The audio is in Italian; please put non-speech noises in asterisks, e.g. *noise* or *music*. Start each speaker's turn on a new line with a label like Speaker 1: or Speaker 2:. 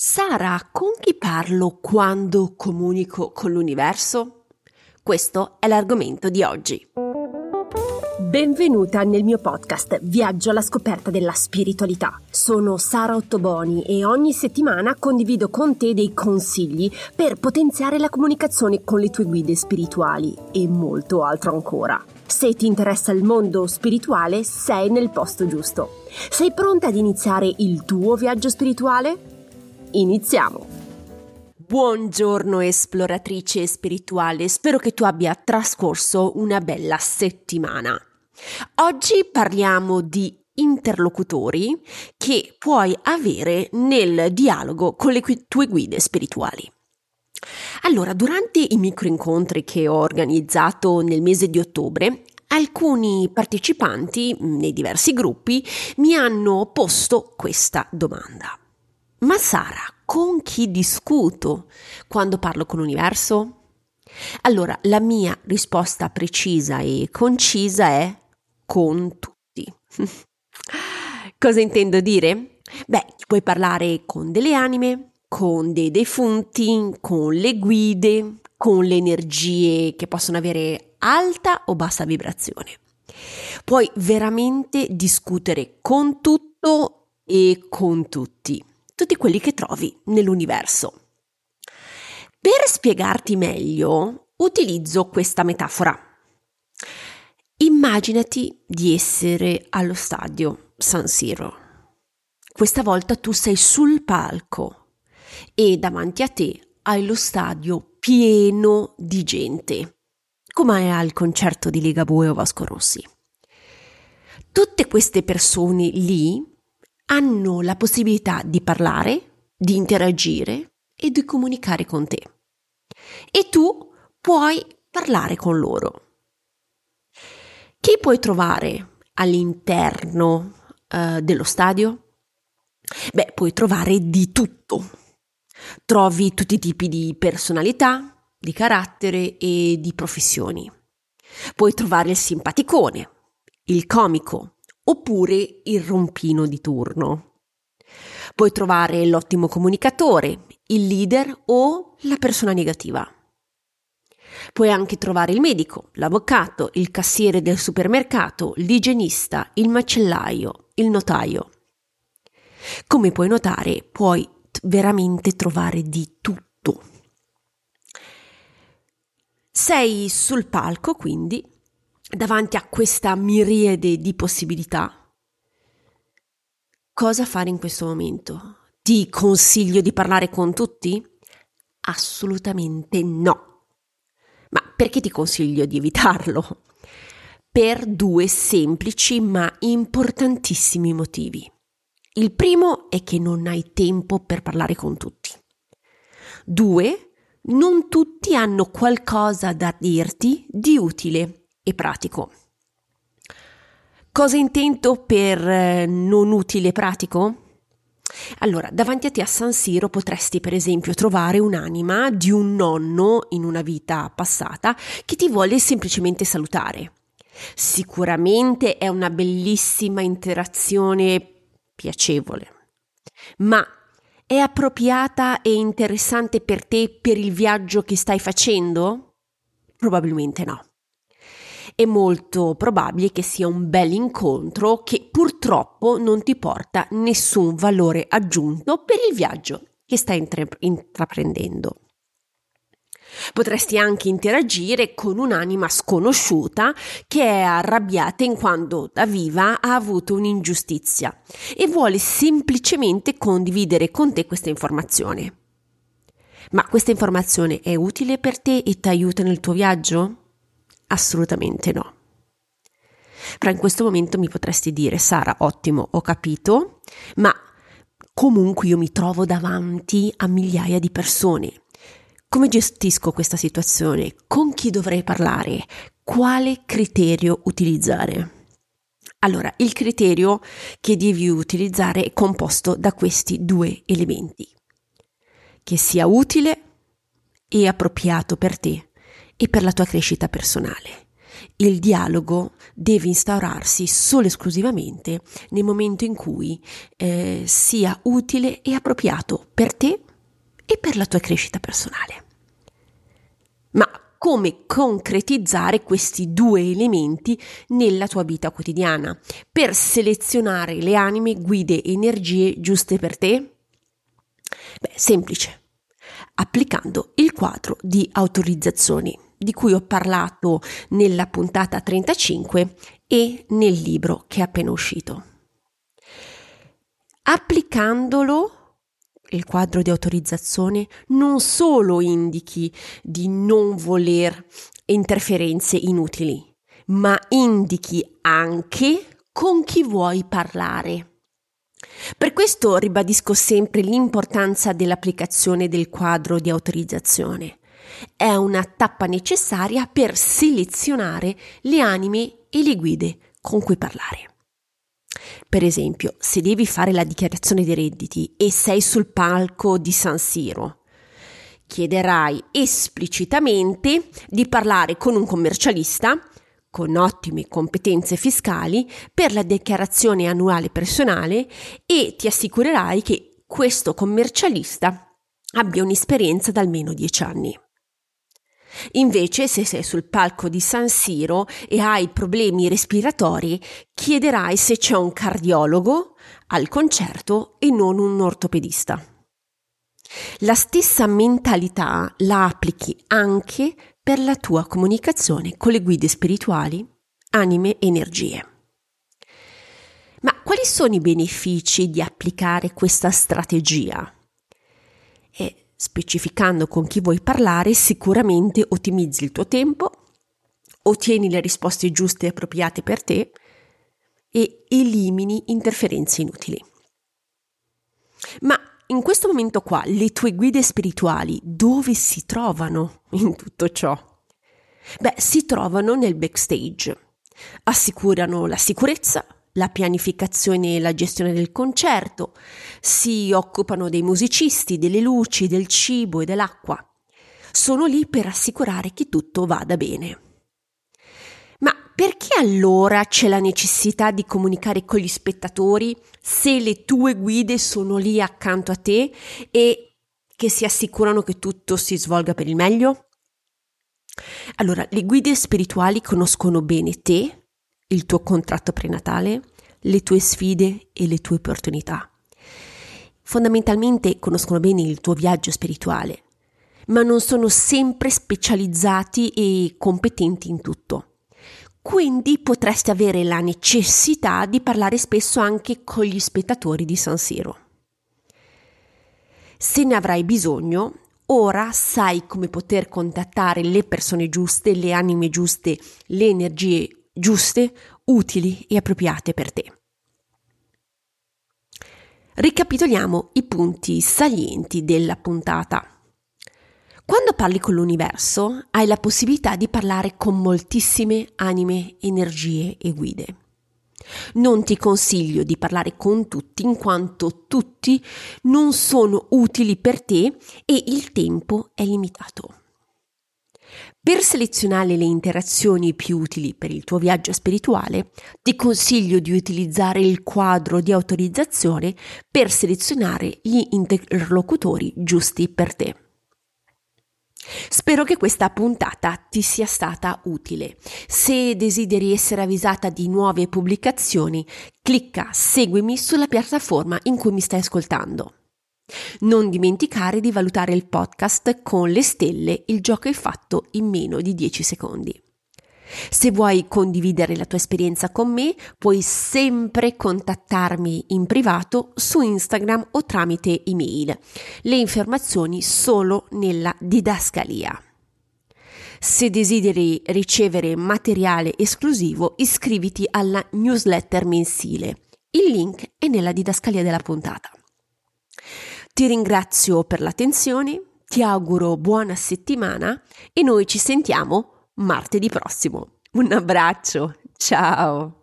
Speaker 1: Sara, con chi parlo quando comunico con l'universo? Questo è l'argomento di oggi.
Speaker 2: Benvenuta nel mio podcast Viaggio alla scoperta della spiritualità. Sono Sara Ottoboni e ogni settimana condivido con te dei consigli per potenziare la comunicazione con le tue guide spirituali e molto altro ancora. Se ti interessa il mondo spirituale, sei nel posto giusto. Sei pronta ad iniziare il tuo viaggio spirituale? Iniziamo!
Speaker 1: Buongiorno esploratrice spirituale, spero che tu abbia trascorso una bella settimana. Oggi parliamo di interlocutori che puoi avere nel dialogo con le tue guide spirituali. Allora, durante i microincontri che ho organizzato nel mese di ottobre, alcuni partecipanti nei diversi gruppi mi hanno posto questa domanda. Ma Sara, con chi discuto quando parlo con l'universo? Allora, la mia risposta precisa e concisa è con tutti. *laughs* Cosa intendo dire? Beh, puoi parlare con delle anime, con dei defunti, con le guide, con le energie che possono avere alta o bassa vibrazione. Puoi veramente discutere con tutto e con tutti tutti quelli che trovi nell'universo. Per spiegarti meglio, utilizzo questa metafora. Immaginati di essere allo stadio San Siro. Questa volta tu sei sul palco e davanti a te hai lo stadio pieno di gente, come al concerto di Ligabue o Vasco Rossi. Tutte queste persone lì hanno la possibilità di parlare, di interagire e di comunicare con te. E tu puoi parlare con loro. Chi puoi trovare all'interno uh, dello stadio? Beh, puoi trovare di tutto. Trovi tutti i tipi di personalità, di carattere e di professioni. Puoi trovare il simpaticone, il comico, oppure il rompino di turno. Puoi trovare l'ottimo comunicatore, il leader o la persona negativa. Puoi anche trovare il medico, l'avvocato, il cassiere del supermercato, l'igienista, il macellaio, il notaio. Come puoi notare, puoi veramente trovare di tutto. Sei sul palco, quindi, davanti a questa miriade di possibilità, cosa fare in questo momento? Ti consiglio di parlare con tutti? Assolutamente no. Ma perché ti consiglio di evitarlo? Per due semplici ma importantissimi motivi. Il primo è che non hai tempo per parlare con tutti. Due, non tutti hanno qualcosa da dirti di utile e pratico. Cosa intendo per eh, non utile pratico? Allora, davanti a te a San Siro potresti per esempio trovare un'anima di un nonno in una vita passata che ti vuole semplicemente salutare. Sicuramente è una bellissima interazione piacevole, ma è appropriata e interessante per te per il viaggio che stai facendo? Probabilmente no è molto probabile che sia un bel incontro che purtroppo non ti porta nessun valore aggiunto per il viaggio che stai intra- intraprendendo. Potresti anche interagire con un'anima sconosciuta che è arrabbiata in quanto da viva ha avuto un'ingiustizia e vuole semplicemente condividere con te questa informazione. Ma questa informazione è utile per te e ti aiuta nel tuo viaggio? Assolutamente no. Però in questo momento mi potresti dire, Sara, ottimo, ho capito, ma comunque io mi trovo davanti a migliaia di persone. Come gestisco questa situazione? Con chi dovrei parlare? Quale criterio utilizzare? Allora, il criterio che devi utilizzare è composto da questi due elementi. Che sia utile e appropriato per te e per la tua crescita personale. Il dialogo deve instaurarsi solo e esclusivamente nel momento in cui eh, sia utile e appropriato per te e per la tua crescita personale. Ma come concretizzare questi due elementi nella tua vita quotidiana per selezionare le anime, guide, energie giuste per te? Beh, semplice, applicando il quadro di autorizzazioni di cui ho parlato nella puntata 35 e nel libro che è appena uscito. Applicandolo il quadro di autorizzazione non solo indichi di non voler interferenze inutili, ma indichi anche con chi vuoi parlare. Per questo ribadisco sempre l'importanza dell'applicazione del quadro di autorizzazione. È una tappa necessaria per selezionare le anime e le guide con cui parlare. Per esempio, se devi fare la dichiarazione dei redditi e sei sul palco di San Siro, chiederai esplicitamente di parlare con un commercialista con ottime competenze fiscali per la dichiarazione annuale personale e ti assicurerai che questo commercialista abbia un'esperienza da almeno 10 anni. Invece, se sei sul palco di San Siro e hai problemi respiratori, chiederai se c'è un cardiologo al concerto e non un ortopedista. La stessa mentalità la applichi anche per la tua comunicazione con le guide spirituali, anime, energie. Ma quali sono i benefici di applicare questa strategia? Specificando con chi vuoi parlare, sicuramente ottimizzi il tuo tempo, ottieni le risposte giuste e appropriate per te e elimini interferenze inutili. Ma in questo momento qua, le tue guide spirituali dove si trovano in tutto ciò? Beh, si trovano nel backstage. Assicurano la sicurezza, la pianificazione e la gestione del concerto, si occupano dei musicisti, delle luci, del cibo e dell'acqua. Sono lì per assicurare che tutto vada bene. Ma perché allora c'è la necessità di comunicare con gli spettatori se le tue guide sono lì accanto a te e che si assicurano che tutto si svolga per il meglio? Allora, le guide spirituali conoscono bene te, il tuo contratto prenatale, le tue sfide e le tue opportunità. Fondamentalmente conoscono bene il tuo viaggio spirituale, ma non sono sempre specializzati e competenti in tutto. Quindi potresti avere la necessità di parlare spesso anche con gli spettatori di San Siro. Se ne avrai bisogno, ora sai come poter contattare le persone giuste, le anime giuste, le energie giuste, utili e appropriate per te. Ricapitoliamo i punti salienti della puntata. Quando parli con l'universo hai la possibilità di parlare con moltissime anime, energie e guide. Non ti consiglio di parlare con tutti in quanto tutti non sono utili per te e il tempo è limitato. Per selezionare le interazioni più utili per il tuo viaggio spirituale, ti consiglio di utilizzare il quadro di autorizzazione per selezionare gli interlocutori giusti per te. Spero che questa puntata ti sia stata utile. Se desideri essere avvisata di nuove pubblicazioni, clicca seguimi sulla piattaforma in cui mi stai ascoltando. Non dimenticare di valutare il podcast con le stelle, il gioco è fatto in meno di 10 secondi. Se vuoi condividere la tua esperienza con me, puoi sempre contattarmi in privato su Instagram o tramite email. Le informazioni solo nella didascalia. Se desideri ricevere materiale esclusivo, iscriviti alla newsletter mensile. Il link è nella didascalia della puntata. Ti ringrazio per l'attenzione, ti auguro buona settimana e noi ci sentiamo martedì prossimo. Un abbraccio, ciao!